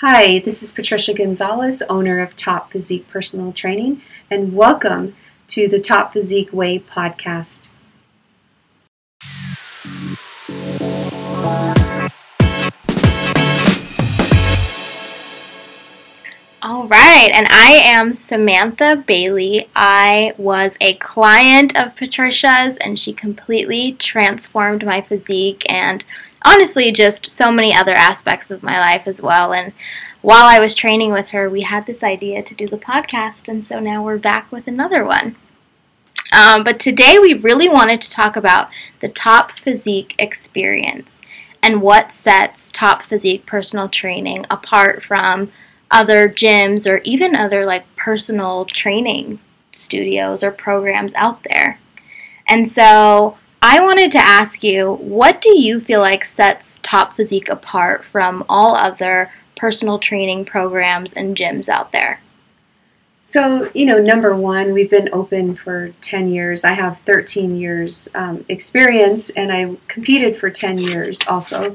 Hi, this is Patricia Gonzalez, owner of Top Physique Personal Training, and welcome to the Top Physique Way podcast. All right, and I am Samantha Bailey. I was a client of Patricia's, and she completely transformed my physique and honestly just so many other aspects of my life as well. And while I was training with her, we had this idea to do the podcast, and so now we're back with another one. Um, but today we really wanted to talk about the top physique experience and what sets top physique personal training apart from other gyms or even other like personal training studios or programs out there. And so I wanted to ask you, what do you feel like sets Top Physique apart from all other personal training programs and gyms out there? So, you know, number one, we've been open for 10 years. I have 13 years um, experience and I competed for 10 years also.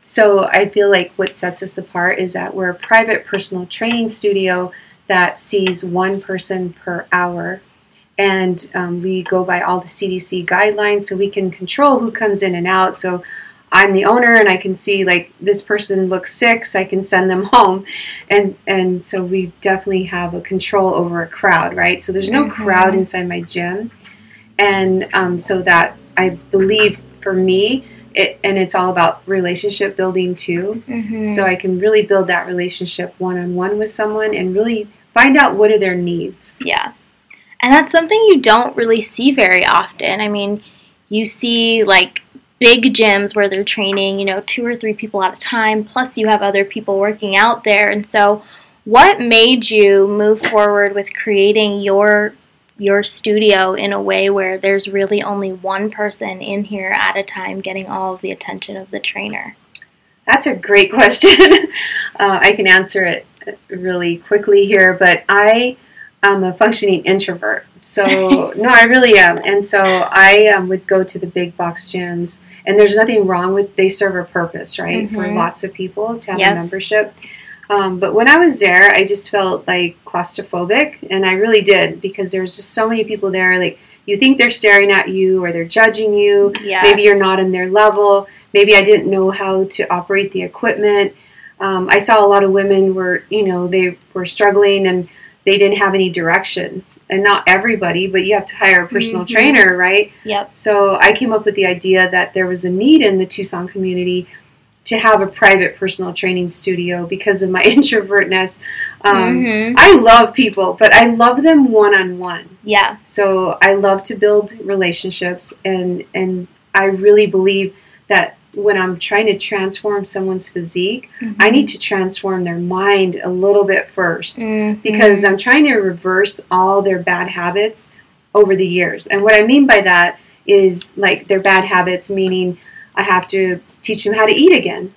So, I feel like what sets us apart is that we're a private personal training studio that sees one person per hour. And um, we go by all the CDC guidelines so we can control who comes in and out. So, I'm the owner and I can see like this person looks sick, so I can send them home, and and so we definitely have a control over a crowd, right? So there's no mm-hmm. crowd inside my gym, and um, so that I believe for me. It, and it's all about relationship building too. Mm-hmm. So I can really build that relationship one on one with someone and really find out what are their needs. Yeah. And that's something you don't really see very often. I mean, you see like big gyms where they're training, you know, two or three people at a time, plus you have other people working out there. And so, what made you move forward with creating your your studio in a way where there's really only one person in here at a time getting all of the attention of the trainer? That's a great question. uh, I can answer it really quickly here, but I am a functioning introvert. So, no, I really am. And so I um, would go to the big box gyms and there's nothing wrong with they serve a purpose, right, mm-hmm. for lots of people to have yep. a membership. Um, but when I was there, I just felt like claustrophobic, and I really did because there was just so many people there. Like you think they're staring at you or they're judging you. Yes. Maybe you're not in their level. Maybe I didn't know how to operate the equipment. Um, I saw a lot of women were, you know, they were struggling and they didn't have any direction and not everybody, but you have to hire a personal mm-hmm. trainer, right? Yep. So I came up with the idea that there was a need in the Tucson community to have a private personal training studio because of my introvertness. Um, mm-hmm. I love people, but I love them one on one. Yeah. So I love to build relationships, and and I really believe that when I'm trying to transform someone's physique, mm-hmm. I need to transform their mind a little bit 1st mm-hmm. because I'm trying to reverse all their bad habits over the years. And what I mean by that is like their bad habits, meaning I have to teach them how to eat again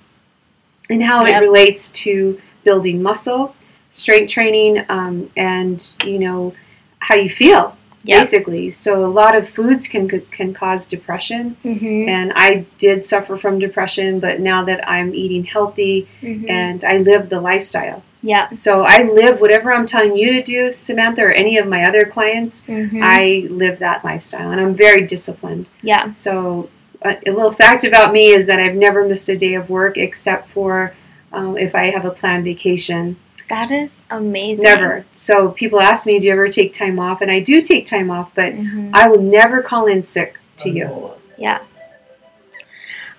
and how yep. it relates to building muscle, strength training, um, and you know how you feel yep. basically. So a lot of foods can can cause depression, mm-hmm. and I did suffer from depression, but now that I'm eating healthy mm-hmm. and I live the lifestyle. Yeah. So I live whatever I'm telling you to do, Samantha, or any of my other clients. Mm-hmm. I live that lifestyle, and I'm very disciplined. Yeah. So a, a, little fact about me is that I've never missed a day of work except for um, if I have a planned vacation. That is amazing. Never. So people ask me, "Do you ever take time off?" And I do take time off, but mm-hmm. I will never call in sick to you. Yeah.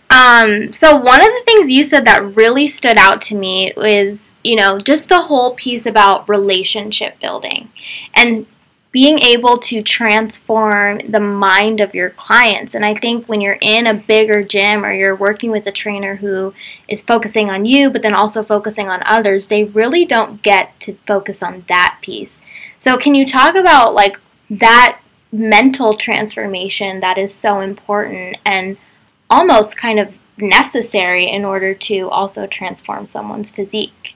Um, so one of the things you said that really stood out to me is, you know, just the whole piece about relationship building. And being able to transform the mind of your clients. And I think when you're in a bigger gym or you're working with a trainer who is focusing on you, but then also focusing on others, they really don't get to focus on that piece. So, can you talk about like that mental transformation that is so important and almost kind of necessary in order to also transform someone's physique?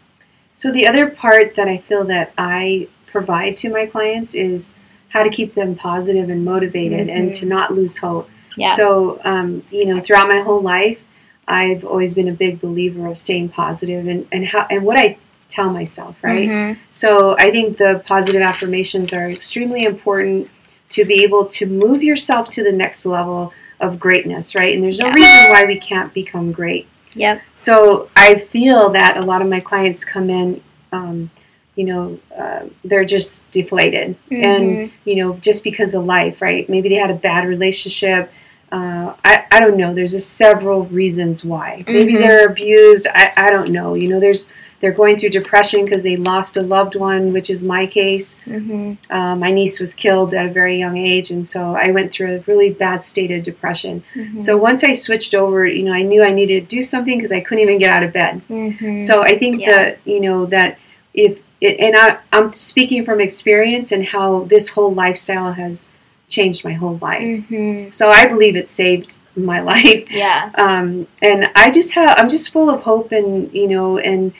So, the other part that I feel that I provide to my clients is how to keep them positive and motivated mm-hmm. and to not lose hope. Yeah. So, um, you know, throughout my whole life, I've always been a big believer of staying positive and, and how and what I tell myself, right? Mhm. So I think the positive affirmations are extremely important to be able to move yourself to the next level of greatness, right? And there's no Yeah. reason why we can't become great. Yep. So I feel that a lot of my clients come in, um, you know, uh, they're just deflated, and Mhm. you know, just because of life, right? Maybe they had a bad relationship. Uh, I, I don't know. There's a several reasons why. Maybe Mhm. they're abused. I, I don't know. You know, there's they're going through depression because they lost a loved one, which is my case. Mhm. Uh, my niece was killed at a very young age, and so I went through a really bad state of depression. Mhm. So once I switched over, you know, I knew I needed to do something because I couldn't even get out of bed. Mhm. So I think Yeah. that you know that if it, and I, I'm speaking from experience and how this whole lifestyle has changed my whole life. Mhm. So I believe it saved my life. Yeah. Um, and I just have I'm just full of hope and you know and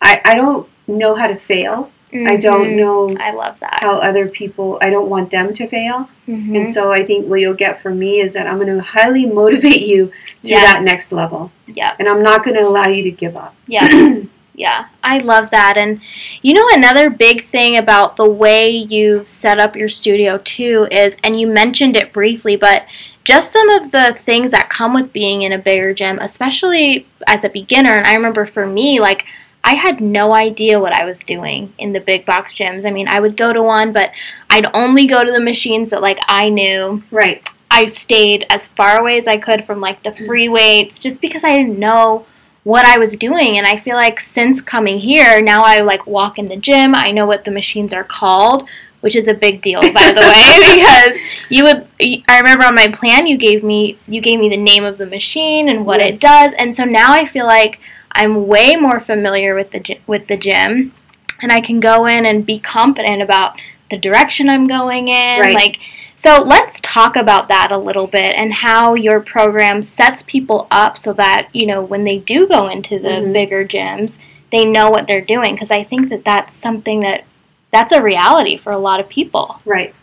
I, I don't know how to fail. I don't Mhm. know I love that. how other people I don't want them to fail. Mhm. And so I think what you'll get from me is that I'm going to highly motivate you to Yes. that next level. Yep. And I'm not going to allow you to give up. Yeah. yeah. I love that. And you know, another big thing about the way you've set up your studio too is, and you mentioned it briefly, but just some of the things that come with being in a bigger gym, especially as a beginner. And I remember for me, like, I had no idea what I was doing in the big box gyms. I mean, I would go to one, but I'd only go to the machines that like I knew. Right. I stayed as far away as I could from like the free mm. weights just because I didn't know what I was doing and I feel like since coming here now I like walk in the gym I know what the machines are called which is a big deal by the way because you would I remember on my plan you gave me you gave me the name of the machine and what Yes. it does and so now I feel like I'm way more familiar with the with the gym and I can go in and be confident about the direction I'm going in Right. like so let's talk about that a little bit and how your program sets people up so that, you know, when they do go into the Mhm. bigger gyms, they know what they're doing because I think that that's something that that's a reality for a lot of people. Right.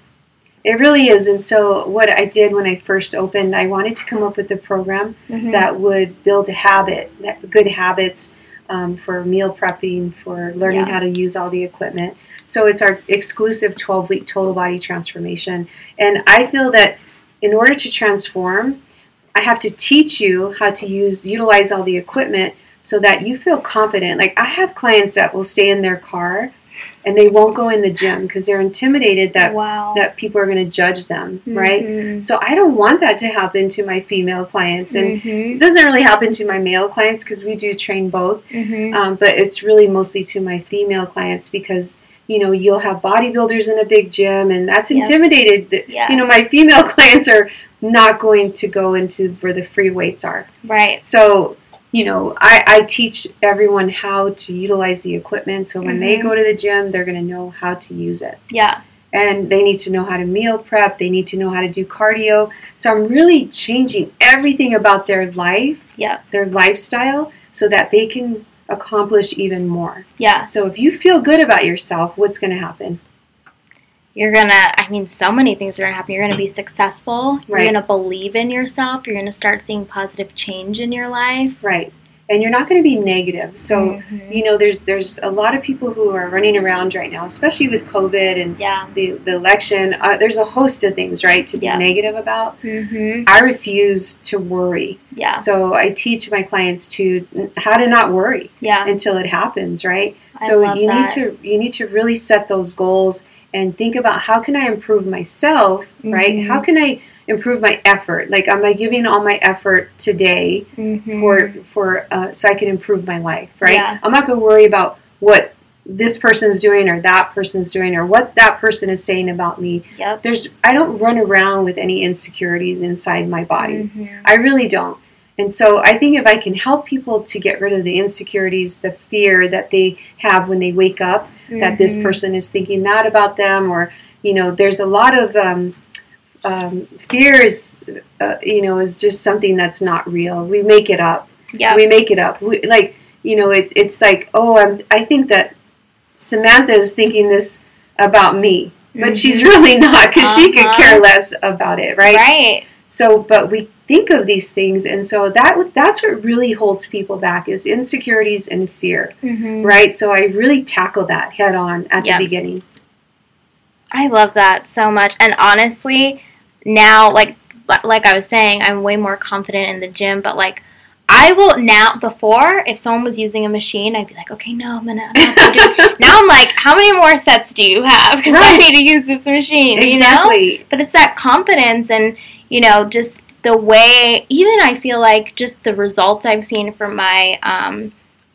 It really is. And so, what I did when I first opened, I wanted to come up with a program Mm-hmm. that would build a habit, that good habits um, for meal prepping, for learning Yeah. how to use all the equipment. So, it's our exclusive 12 week total body transformation. And I feel that in order to transform, I have to teach you how to use, utilize all the equipment so that you feel confident. Like, I have clients that will stay in their car and they won't go in the gym because they're intimidated that wow. that people are going to judge them, right? Mhm. So I don't want that to happen to my female clients, and Mhm. it doesn't really happen to my male clients because we do train both. Mhm. Um, but it's really mostly to my female clients because you know you'll have bodybuilders in a big gym, and that's Yep. intimidated. that- Yeah. You know, my female clients are not going to go into where the free weights are. Right. So, you know, I, I teach everyone how to utilize the equipment. So when they Mhm. go to the gym, they're going to know how to use it Yeah. and they need to know how to meal prep they need to know how to do cardio so i'm really changing everything about their life yeah, their lifestyle so that they can accomplish even more Yeah. so if you feel good about yourself what's going to happen You're gonna, I mean, so many things are gonna happen. You're gonna be successful. You're Right. gonna believe in yourself. You're gonna start seeing positive change in your life. right and you're not going to be negative so Mhm. you know there's there's a lot of people who are running around right now especially with covid and yeah. the, the election uh, there's a host of things right to be Yeah. negative about Mm-hmm. i refuse to worry Yeah. so i teach my clients to how to not worry Yeah. until it happens, right? I So you that. need to you need to really set those goals and think about how can I improve myself, right? Mhm. How can I improve my effort? Like, am I giving all my effort today Mhm. for for uh, so I can improve my life, right? Yeah. I'm not going to worry about what this person's doing or that person's doing or what that person is saying about me. Yep. There's I don't run around with any insecurities inside my body. Mhm. I really don't. And so I think if I can help people to get rid of the insecurities, the fear that they have when they wake up, that this Mhm. person is thinking that about them, or, you know, there's a lot of um, um, fear is, uh, you know, is just something that's not real. We make it up. Yep. We make it up. We, like, you know, it's, it's like, oh, I'm, I think that Samantha is thinking this about me. But she's Mhm. really not because she could Uh-huh. care less about it, right? Right. So, but we think of these things and so that that's what really holds people back is insecurities and fear Mhm. right so i really tackle that head on at Yeah. the beginning I love that so much. And honestly, now like like I was saying, I'm way more confident in the gym, but like I will now before if someone was using a machine, I'd be like, "Okay, no, I'm going to I'm gonna Now I'm like, "How many more sets do you have cuz I need to use this machine," you know? exactly But it's that confidence and, you know, just the way even I feel like just the results I've seen from my um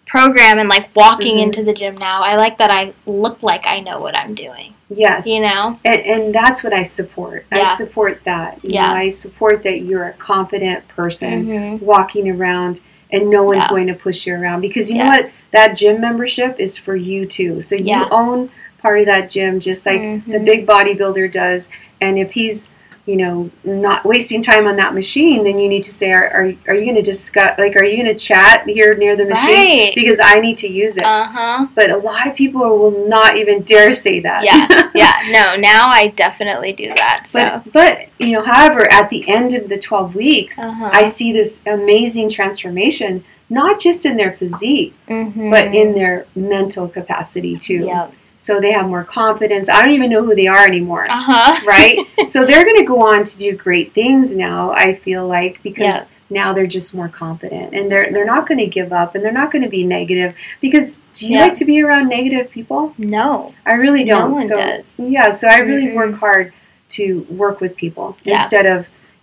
program and like walking Mhm. into the gym now, I like that I look like I know what I'm doing. Yes You know? and, and that's what i support i support that you Yeah. know, i support that you're a confident person Mhm. walking around and no one's Yeah. going to push you around because you Yeah. know what that gym membership is for you too so you own part of that gym just like the Mhm. big bodybuilder does and if he's you know not wasting time on that machine then you need to say are, are, are you going to discuss like are you going to chat here near the machine Right. because i need to use it Uh huh. but a lot of people will not even dare say that Yeah. Yeah. No. Now I definitely do that. So. But, but you know, however, at the end of the 12 weeks, Uh-huh. I see this amazing transformation, not just in their physique, Mhm. but in their mental capacity too. Yep. So they have more confidence. I don't even know who they are anymore, Uh huh. right? so they're going to go on to do great things now, I feel like, because Yeah. now they're just more confident and they're they're not going to give up and they're not going to be negative because do you Yeah. like to be around negative people? No. I really don't. one so does. yeah, so I really Mm-mm. work hard to work with people Yeah. instead of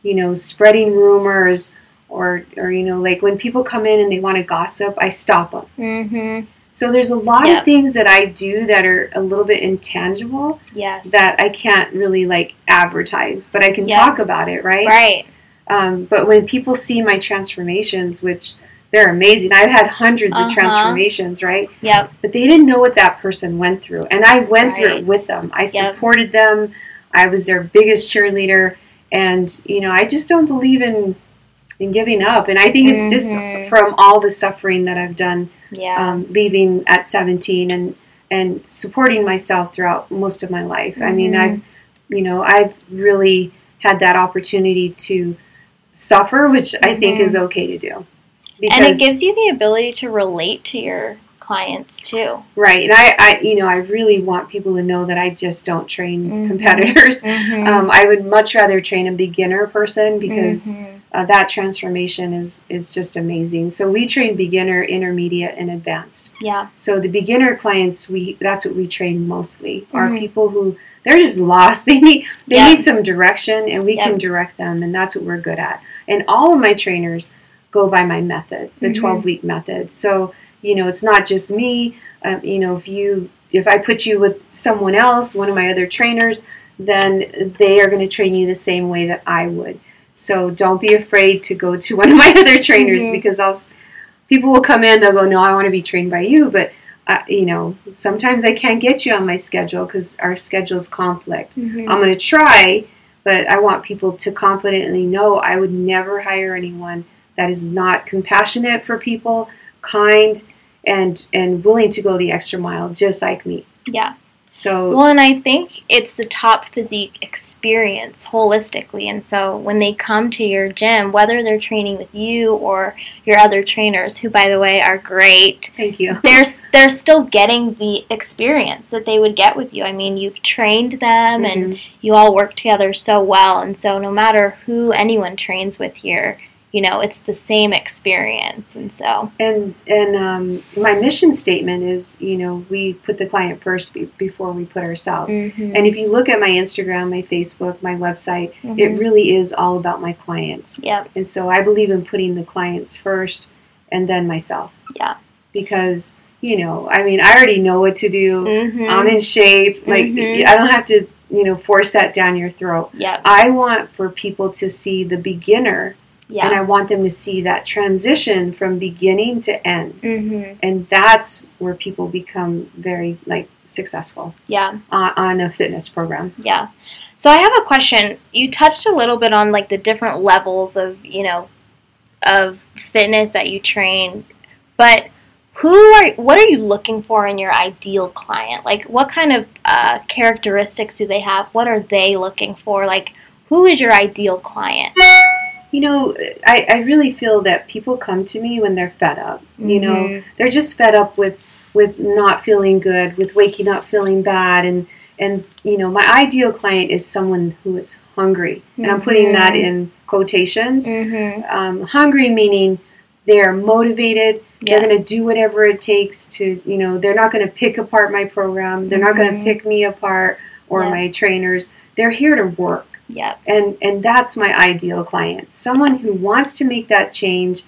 you know spreading rumors or or you know like when people come in and they want to gossip, I stop them. Mm-hmm. So there's a lot Yep. of things that I do that are a little bit intangible Yes. that I can't really like advertise, but I can Yeah. talk about it, right? Right. Um, but when people see my transformations, which they're amazing, I've had 100s Uh-huh. of transformations, right? Yep. but they didn't know what that person went through and i went through it with them i Yep. supported them i was their biggest cheerleader and you know i just don't believe in in giving up and i think it's Mhm. just from all the suffering that i've done Yeah. um, leaving at 17 and and supporting myself throughout most of my life i mean Mhm. i've you know i've really had that opportunity to suffer which i think is okay to do and it gives you the ability to relate to your clients too. Right, and I, I, you know, I really want people to know that I just don't train Mhm. competitors. Mm-hmm. Um, I would much rather train a beginner person because. Uh, that transformation is is just amazing. So we train beginner, intermediate, and advanced. yeah. So the beginner clients, we that's what we train mostly are Mhm. people who they're just lost. They need they Yep. need some direction, and we can direct them, and that's what we're good at. And all of my trainers go by my method, the Mhm. twelve week method. So you know, it's not just me. Um, you know, if you if I put you with someone else, one of my other trainers, then they are going to train you the same way that I would. So don't be afraid to go to one of my other trainers Mhm. because I'll people will come in they'll go no I want to be trained by you but uh, you know sometimes I can't get you on my schedule because our schedules conflict. Mhm. I'm going to try but I want people to confidently know I would never hire anyone that is not compassionate for people, kind and and willing to go the extra mile just like me. Yeah. So Well, and I think it's the top physique experience holistically. And so when they come to your gym, whether they're training with you or your other trainers, who by the way are great, thank you. they're they're still getting the experience that they would get with you. I mean, you've trained them and Mhm. you all work together so well. And so no matter who anyone trains with here, you know, it's the same experience. And so And and um, my mission statement is, you know, we put the client first be- before we put ourselves. Mhm. And if you look at my Instagram, my Facebook, my website, it Mhm. really is all about my clients. Yep. And so I believe in putting the clients first and then myself. Yeah. Because, you know, I mean, I already know what to do. Mhm. I'm in shape. Like, Mhm. I don't have to, you know, force that down your throat. Yep. I want for people to see the beginner Yeah. and I want them to see that transition from beginning to end. mhm. And that's where people become very like successful Yeah. on, on a fitness program. Yeah. So I have a question. You touched a little bit on like the different levels of, you know, of fitness that you train, but who are what are you looking for in your ideal client? Like what kind of uh, characteristics do they have? What are they looking for? Like who is your ideal client? You know, I, I really feel that people come to me when they're fed up. You know, Mhm. they're just fed up with with not feeling good, with waking up feeling bad, and and you know, my ideal client is someone who is hungry, and I'm putting that Mhm. in quotations. Mhm. Um, hungry meaning they're motivated. Yeah. They're going to do whatever it takes to, you know, they're not going to pick apart my program. They're not going to pick me apart or Yeah. my trainers. They're here to work Yep. and and that's my ideal client someone who wants to make that change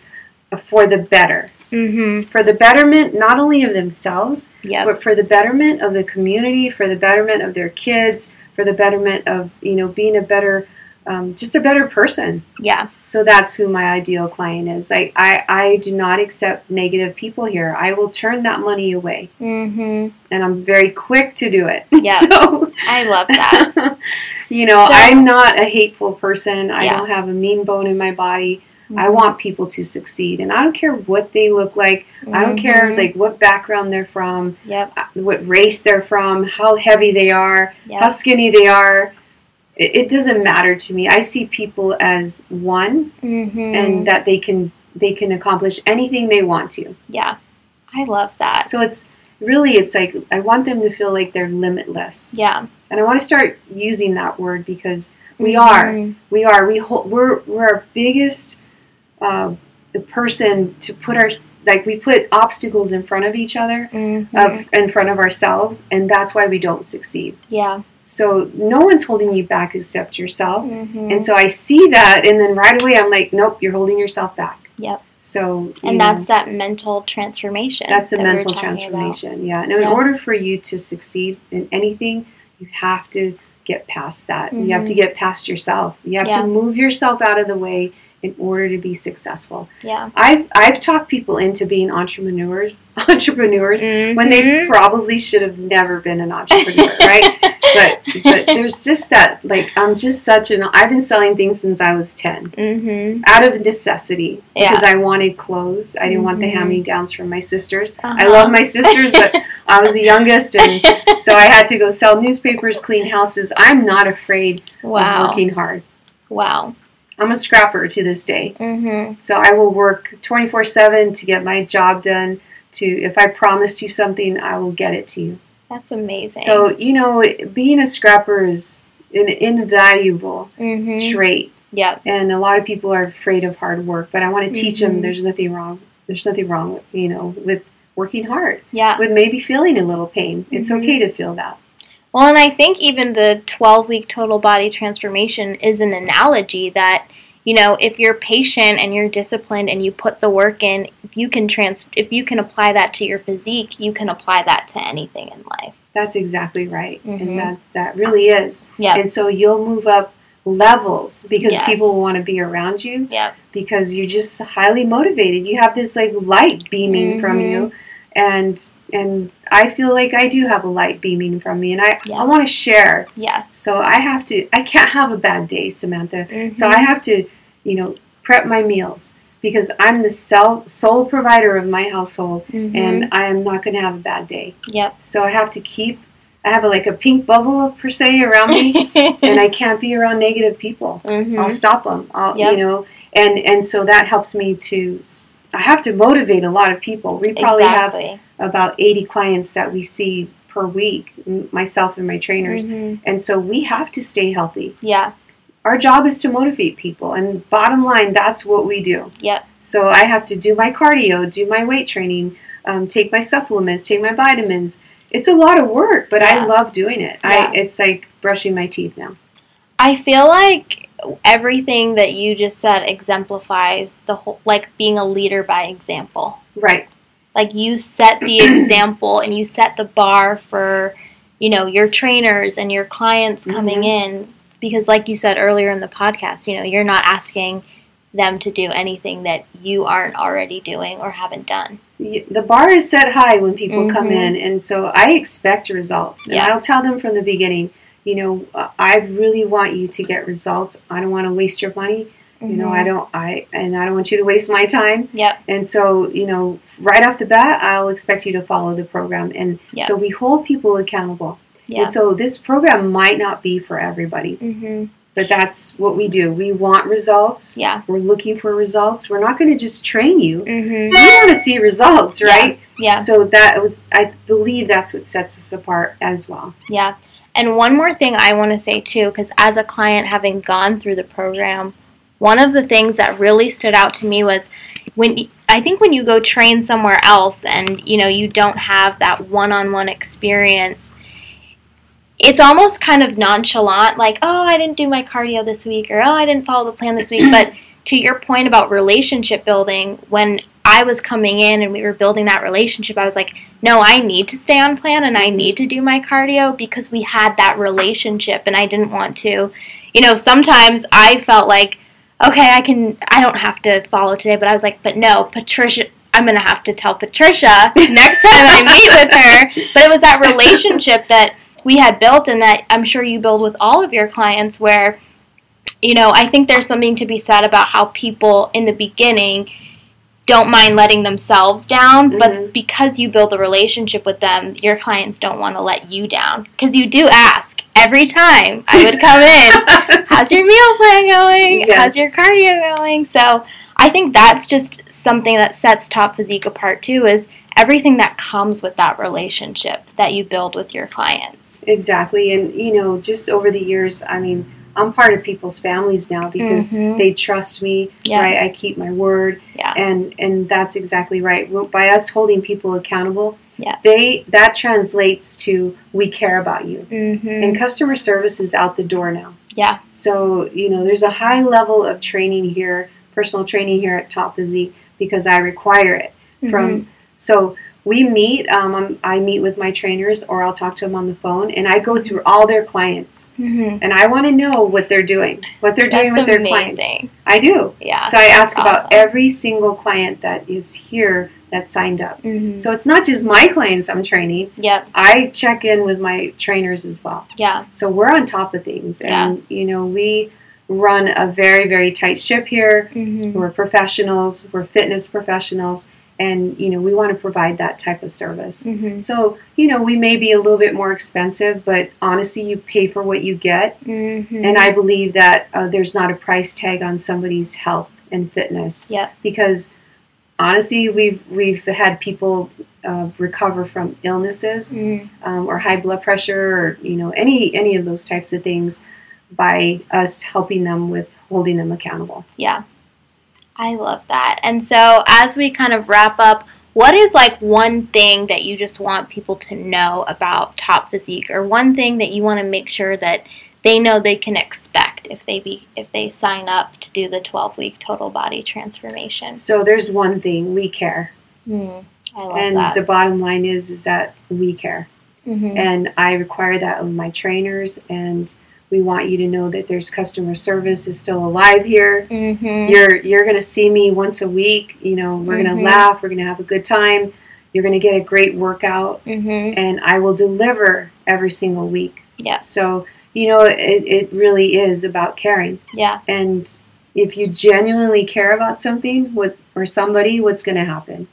for the better Mhm. for the betterment not only of themselves Yep. but for the betterment of the community for the betterment of their kids for the betterment of you know being a better um, just a better person Yeah. so that's who my ideal client is I, I i do not accept negative people here i will turn that money away Mm-hmm. and i'm very quick to do it Yeah. so I love that. you know, So- I'm not a hateful person. I Yeah. don't have a mean bone in my body. I Mhm. want people to succeed, and I don't care what they look like. I don't care Mhm. like what background they're from, Yep. uh, what race they're from, how heavy they are, how skinny they are. It, it doesn't matter to me. I see people as one, Mhm. and that they can they can accomplish anything they want to. yeah. I love that. So it's really it's like I want them to feel like they're limitless, Yeah. and I want to start using that word because we are. Mhm. We are. We hold, we're we're our biggest uh, person to put our like we put obstacles in front of each other, Mhm. of in front of ourselves, and that's why we don't succeed. yeah. So no one's holding you back except yourself. Mhm. And so I see that, and then right away I'm like, nope, you're holding yourself back. Yep. So and know, that's that mental transformation. that's a that mental talking about. transformation. Yeah. And in Yeah. order for you to succeed in anything, you have to get past that. You have to Mhm. get past yourself. You have Yeah. to move yourself out of the way in order to be successful. Yeah. I've I've talked people into being entrepreneurs, entrepreneurs when they Mhm. probably should have never been an entrepreneur, right? But but there's just that like I'm just such an I've been selling things since I was 10 Mhm. out of necessity Yeah. because I wanted clothes. I didn't want the Mhm. hand me downs from my sisters. I Uh-huh. love my sisters, but I was the youngest, and so I had to go sell newspapers, clean houses. I'm not afraid of working hard. Wow. I'm a scrapper to this day, Mhm. so I will work 24 seven to get my job done. To if I promised you something, I will get it to you. That's amazing. So you know, being a scrapper is an invaluable Mhm. trait. Yep. and a lot of people are afraid of hard work but i want to teach them there's nothing wrong there's nothing wrong with you know with working hard Yeah. with maybe feeling a little pain it's Mhm. okay to feel that Well, and I think even the 12 week total body transformation is an analogy that, you know, if you're patient and you're disciplined and you put the work in, if you can trans if you can apply that to your physique, you can apply that to anything in life. that's exactly right Mhm. and that that really is Yeah. and so you'll move up levels because Yes. people want to be around you Yep. because you're just highly motivated you have this like light beaming from Mhm. you and and i feel like i do have a light beaming from me and i Yeah. i want to share Yes. So I have to, I can't have a bad day, Samantha. So Mhm. I have to, you know, prep my meals because I'm the sole, sole provider of my household Mhm. and I am not going to have a bad day. Yep. So I have to keep, I have a, like a pink bubble per se around me and I can't be around negative people. Mhm. I'll stop them, I'll, Yep. you know, and, and so that helps me to, I have to motivate a lot of people. We probably have exactly. About 80 clients that we see per week, myself and my trainers. Mhm. And so we have to stay healthy. Yeah. Our job is to motivate people. And bottom line, that's what we do. Yep. So I have to do my cardio, do my weight training, um, take my supplements, take my vitamins. It's a lot of work, but Yeah. I love doing it. Yeah. I, it's like brushing my teeth now. I feel like everything that you just said exemplifies the whole, like being a leader by example. Right. Like you set the example and you set the bar for you know your trainers and your clients coming Mhm. in because like you said earlier in the podcast you know you're not asking them to do anything that you aren't already doing or haven't done The bar is set high when people come Mhm. in. And so I expect results. And Yeah. I'll tell them from the beginning, you know, I really want you to get results. I don't want to waste your money. You know. I don't, I, and I don't want you to waste my time. Yep. And so, you know, right off the bat, I'll expect you to follow the program. And Yeah. so we hold people accountable. yeah And so this program might not be for everybody. Mm-hmm. but that's what we do. We want results. Yeah. We're looking for results. We're not going to just train you. Mm-hmm. We want to see results, right? Yeah. Yeah. So that was, I believe that's what sets us apart as well. Yeah. And one more thing I want to say too, because as a client having gone through the program, one of the things that really stood out to me was when I think when you go train somewhere else and you know you don't have that one-on-one experience, it's almost kind of nonchalant, like, oh, I didn't do my cardio this week, or oh, I didn't follow the plan this week. but to your point about relationship building, when I was coming in and we were building that relationship, I was like, no, I need to stay on plan and I mm-hmm. need to do my cardio because we had that relationship and I didn't want to. You know, sometimes I felt like, okay, I can, I don't have to follow today, but I was like, but no, Patricia, I'm going to have to tell Patricia next time I meet with her. But it was that relationship that we had built and that I'm sure you build with all of your clients where, you know, I think there's something to be said about how people in the beginning don't mind letting themselves down, Mhm. but because you build a relationship with them, your clients don't want to let you down. Because you do ask every time I would come in, how's your meal plan going? How's your cardio going? So I think that's just something that sets Top Physique apart too is everything that comes with that relationship that you build with your clients. Exactly. And, you know, just over the years, I mean, I'm part of people's families now because Mhm. they trust me, Yeah. right? I keep my word. Yeah. And and that's exactly right. By us holding people accountable, Yeah. they that translates to we care about you. Mm-hmm. And customer service is out the door now. Yeah. So, you know, there's a high level of training here, personal training here at Top Physique because I require it Mm-hmm. from so we meet um, I'm, i meet with my trainers or i'll talk to them on the phone and i go through all their clients hmm and i want to know what they're doing what they're doing That's with their amazing. clients i do Yeah. so i ask that's about every single client that is here that signed up Mhm. so it's not just my clients i'm training Yep. i check in with my trainers as well Yeah. so we're on top of things and you know we run a very very tight ship here Mm-hmm. we're professionals we're fitness professionals and you know we want to provide that type of service Mm-hmm. so you know we may be a little bit more expensive but honestly you pay for what you get Mm-hmm. and i believe that uh, there's not a price tag on somebody's health and fitness Yep. because honestly we've we've had people uh, recover from illnesses Mm, um, or high blood pressure or you know any any of those types of things by us helping them with holding them accountable yeah. I love that. And so, as we kind of wrap up, what is like one thing that you just want people to know about Top Physique, or one thing that you want to make sure that they know they can expect if they be if they sign up to do the 12 week total body transformation? so there's one thing we care Mm, I love and that. the bottom line is is that we care Mhm. and i require that of my trainers and we want you to know that there's customer service is still alive here Mhm. you're you're going to see me once a week you know we're going Mhm. to laugh we're going to have a good time you're going to get a great workout Mhm. and i will deliver every single week Yeah. so you know it, it really is about caring Yeah. and if you genuinely care about something with or somebody what's going to happen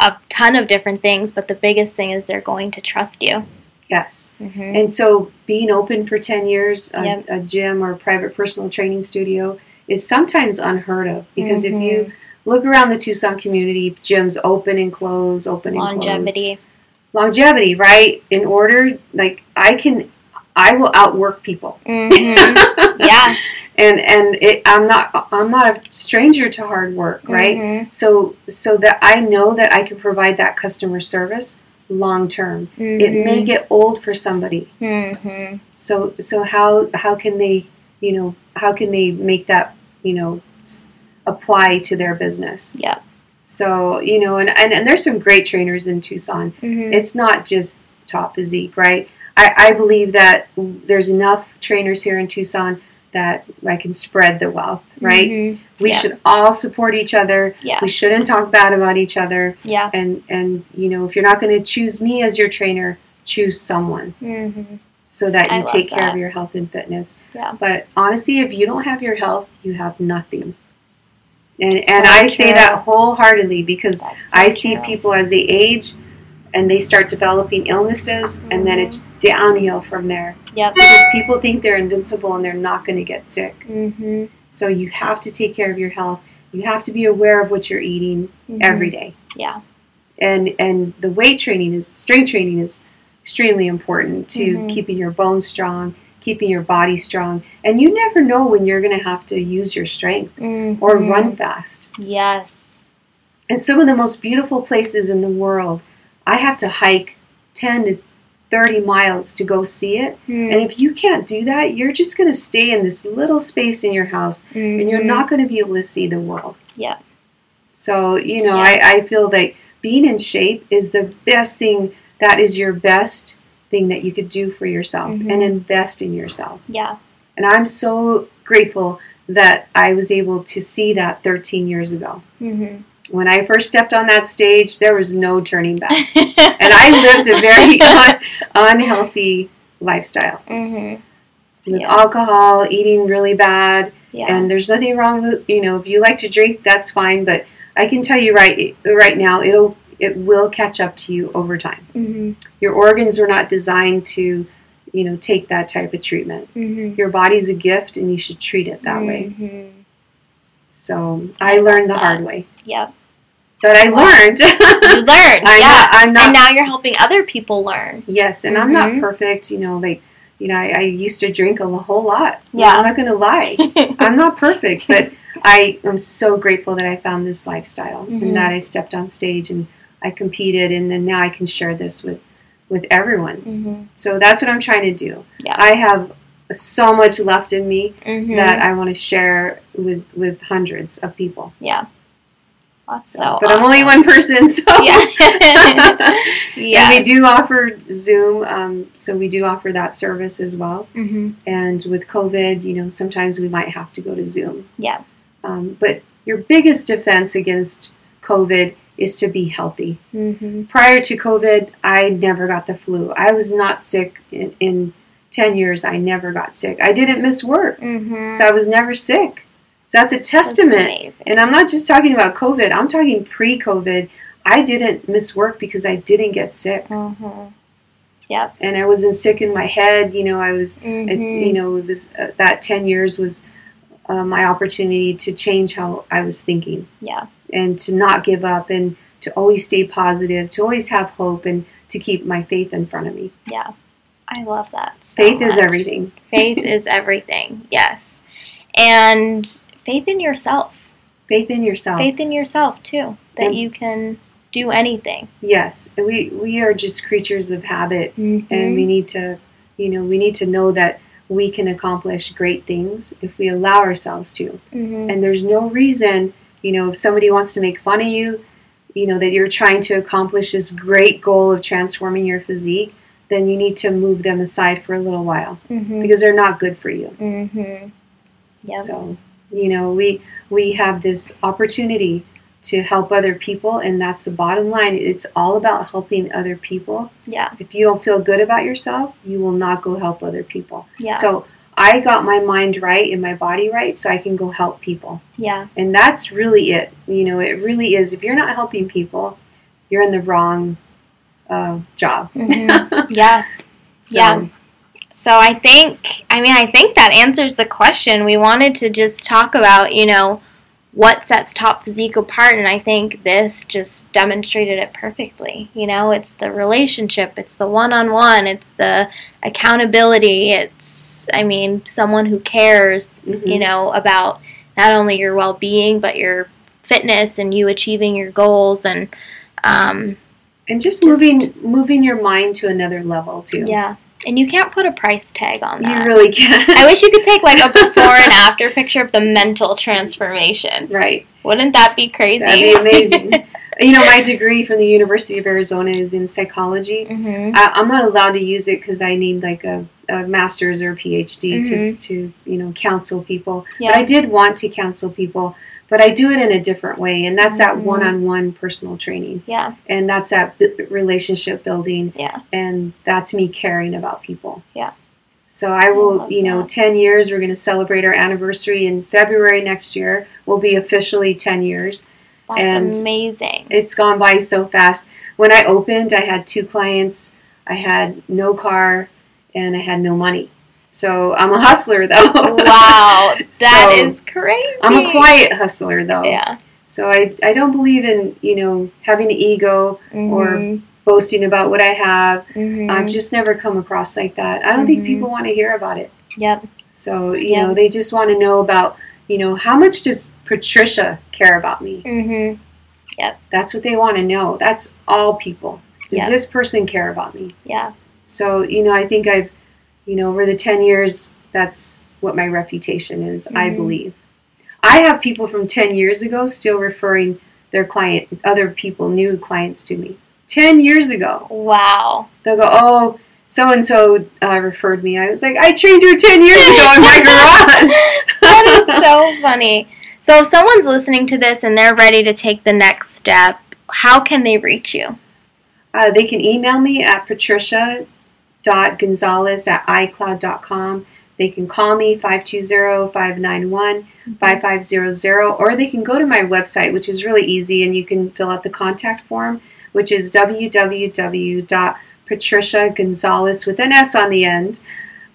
A ton of different things, but the biggest thing is they're going to trust you. Yes Mm-hmm. And so, being open for 10 years, a, Yep. a gym or a private personal training studio is sometimes unheard of because if you Mhm. look around the Tucson community, gyms open and close, open and close. Longevity. Longevity, right? In order, like, I can, I will outwork people. Mm-hmm. Yeah. and and it, I'm not I'm not a stranger to hard work, right? Mhm. So so that I know that I can provide that customer service long term. It may get old for somebody, Mhm. So so how how can they you know how can they make that you know s- apply to their business? Yeah. So you know and, and and there's some great trainers in Tucson. Mhm. It's not just top physique, right? I, I believe that there's enough trainers here in Tucson that I can spread the wealth, right? Mhm. We Yeah. should all support each other. Yeah. We shouldn't talk bad about each other. Yeah. And and you know if you're not going to choose me as your trainer, choose someone Mhm. so that you love take care that. of your health and fitness. Yeah. But honestly, if you don't have your health, you have nothing. And and So I say that wholeheartedly because so I see true. people as they age, and they start developing illnesses, and then it's downhill from there Yep. because people think they're invincible and they're not going to get sick. Mm-hmm. So you have to take care of your health. You have to be aware of what you're eating every day. Yeah. And and the weight training is strength training is extremely important to Mhm. keeping your bones strong, keeping your body strong. And you never know when you're going to have to use your strength or Mhm. run fast. Yes. And some of the most beautiful places in the world, I have to hike 10 to 30 miles to go see it. Mm-hmm. And if you can't do that, you're just going to stay in this little space in your house and you're not going to be able to see the world. Yeah. So, you know, Yeah. I, I feel that being in shape is the best thing, that is your best thing that you could do for yourself Mhm. and invest in yourself. Yeah. And I'm so grateful that I was able to see that 13 years ago. Mm-hmm. When I first stepped on that stage, there was no turning back. and I lived a very un- unhealthy lifestyle mm-hmm. with Yeah. alcohol, eating really bad, Yeah. and there's nothing wrong with you know if you like to drink, that's fine. But I can tell you right right now, it'll it will catch up to you over time. mm-hmm. Your organs are not designed to you know take that type of treatment. Mm-hmm. Your body's a gift, and you should treat it that way. Mm-hmm. So I learned the hard way, Yep. but I learned. You learned. I'm yeah. not. I'm not and now you're helping other people learn. Yes, and I'm not Mhm. perfect. You know, like you know, I, I used to drink a whole lot. Yeah. I'm not going to lie. I'm not perfect, but I am so grateful that I found this lifestyle Mhm. and that I stepped on stage and I competed, and then now I can share this with with everyone. mm-hmm. So that's what I'm trying to do. Yeah. I have so much left in me Mm-hmm. that I want to share with with hundreds of people. yeah. That's So, so but I'm only one person, so Yeah. And we do offer Zoom, um, so we do offer that service as well. Mm-hmm. And with COVID, you know, sometimes we might have to go to Zoom. Yeah. Um, but your biggest defense against COVID is to be healthy. Mm-hmm. Prior to COVID, I never got the flu. I was not sick in, in 10 years. I never got sick. I didn't miss work, Mm-hmm. so I was never sick. So that's a That's testament. amazing. And I'm not just talking about COVID, I'm talking pre COVID. I didn't miss work because I didn't get sick. Mm-hmm. And I wasn't sick in my head. You know, I was Mm-hmm. you know it was uh, that 10 years was uh, my opportunity to change how i was thinking Yeah. and to not give up and to always stay positive to always have hope and to keep my faith in front of me Yeah. I love that. So faith is everything Faith is everything. Yes. And faith in yourself. faith in yourself Faith in yourself too. That And- you can do anything. yes we we are just creatures of habit Mm-hmm. and we need to you know we need to know that we can accomplish great things if we allow ourselves to mm-hmm. and there's no reason you know if somebody wants to make fun of you you know that you're trying to accomplish this great goal of transforming your physique then you need to move them aside for a little while mm-hmm. because they're not good for you Mm-hmm. Yep. so you know we we have this opportunity to help other people and that's the bottom line it's all about helping other people Yeah. if you don't feel good about yourself you will not go help other people Yeah. so i got my mind right and my body right so i can go help people yeah. and that's really it. You know, it really is. If you're not helping people, you're in the wrong uh, job. Mhm. Yeah. So, Yeah. So I think, I mean, I think that answers the question. We wanted to just talk about, you know, what sets Top Physique apart, and I think this just demonstrated it perfectly. You know, it's the relationship, it's the one on one, it's the accountability, it's, I mean, someone who cares, mhm. you know, about not only your well being, but your fitness and you achieving your goals and, um, and just, just- moving moving your mind to another level too. yeah. And you can't put a price tag on that. You really can't. I wish you could take like a before and after picture of the mental transformation. right. Wouldn't that be crazy? That'd be amazing. you know, my degree from the University of Arizona is in psychology. hmm I, I'm not allowed to use it because I need like a, a master's or a PhD to to you know counsel people. Yeah. But I did want to counsel people, but I do it in a different way, and that's that Mhm. one-on-one personal training, Yeah. and that's that b- relationship building, Yeah. and that's me caring about people. Yeah. So I will, love you know, that. 10 years, we're going to celebrate our anniversary in February next year. Will be officially 10 years. That's And amazing. It's gone by so fast. when I opened, I had two clients. I had no car and I had no money. So I'm a hustler though. Wow, that is So, crazy. I'm a quiet hustler though. Yeah. So I, I don't believe in, you know, having an ego or Mhm. boasting about what I have. Mhm. I've just never come across like that. I don't think Mhm. people want to hear about it. Yep. So, you Yeah. know, they just want to know about, you know, how much does Patricia care about me? Mhm. That's what they want to know. That's all people. Does Yeah. this person care about me? Yeah. So, you know, I think I've, you know, over the 10 years, that's what my reputation is, I Mhm. believe. I have people from 10 years ago still referring their client, other people, new clients to me. 10 years ago. Wow. They'll go, oh, so and so referred me. I was like, I trained her 10 years ago in my garage. that is so funny. So if someone's listening to this and they're ready to take the next step, how can they reach you? Uh, they can email me at patricia.gonzalez at icloud.com. They can call me 520-591-5500 or they can go to my website which is really easy and you can fill out the contact form which is www.patriciagonzalez with an S on the end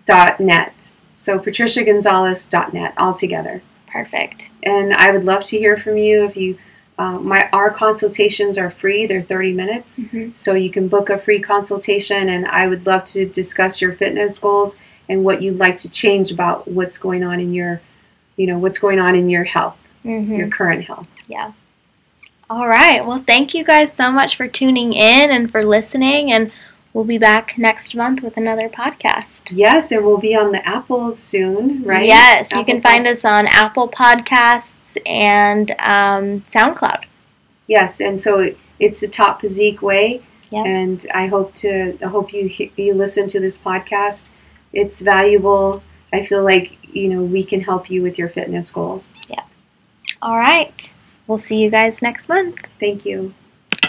dot net. So patriciagonzalez.net all together. Perfect. And I would love to hear from you if you uh, my our consultations are free. They're 30 minutes. Mhm. So you can book a free consultation, and I would love to discuss your fitness goals and what you'd like to change about what's going on in your, you know, what's going on in your health, Mhm. your current health. Yeah. All right. Well, thank you guys so much for tuning in and for listening. And we'll be back next month with another podcast. Yes, and we'll be on the Apple soon, right? Yes, you can find us on Apple Podcasts and um, SoundCloud. Yes, and so it's the Top Physique way, Yeah. and I hope to I hope you you listen to this podcast. It's valuable. I feel like you know we can help you with your fitness goals. Yeah. All right. We'll see you guys next month. Thank you.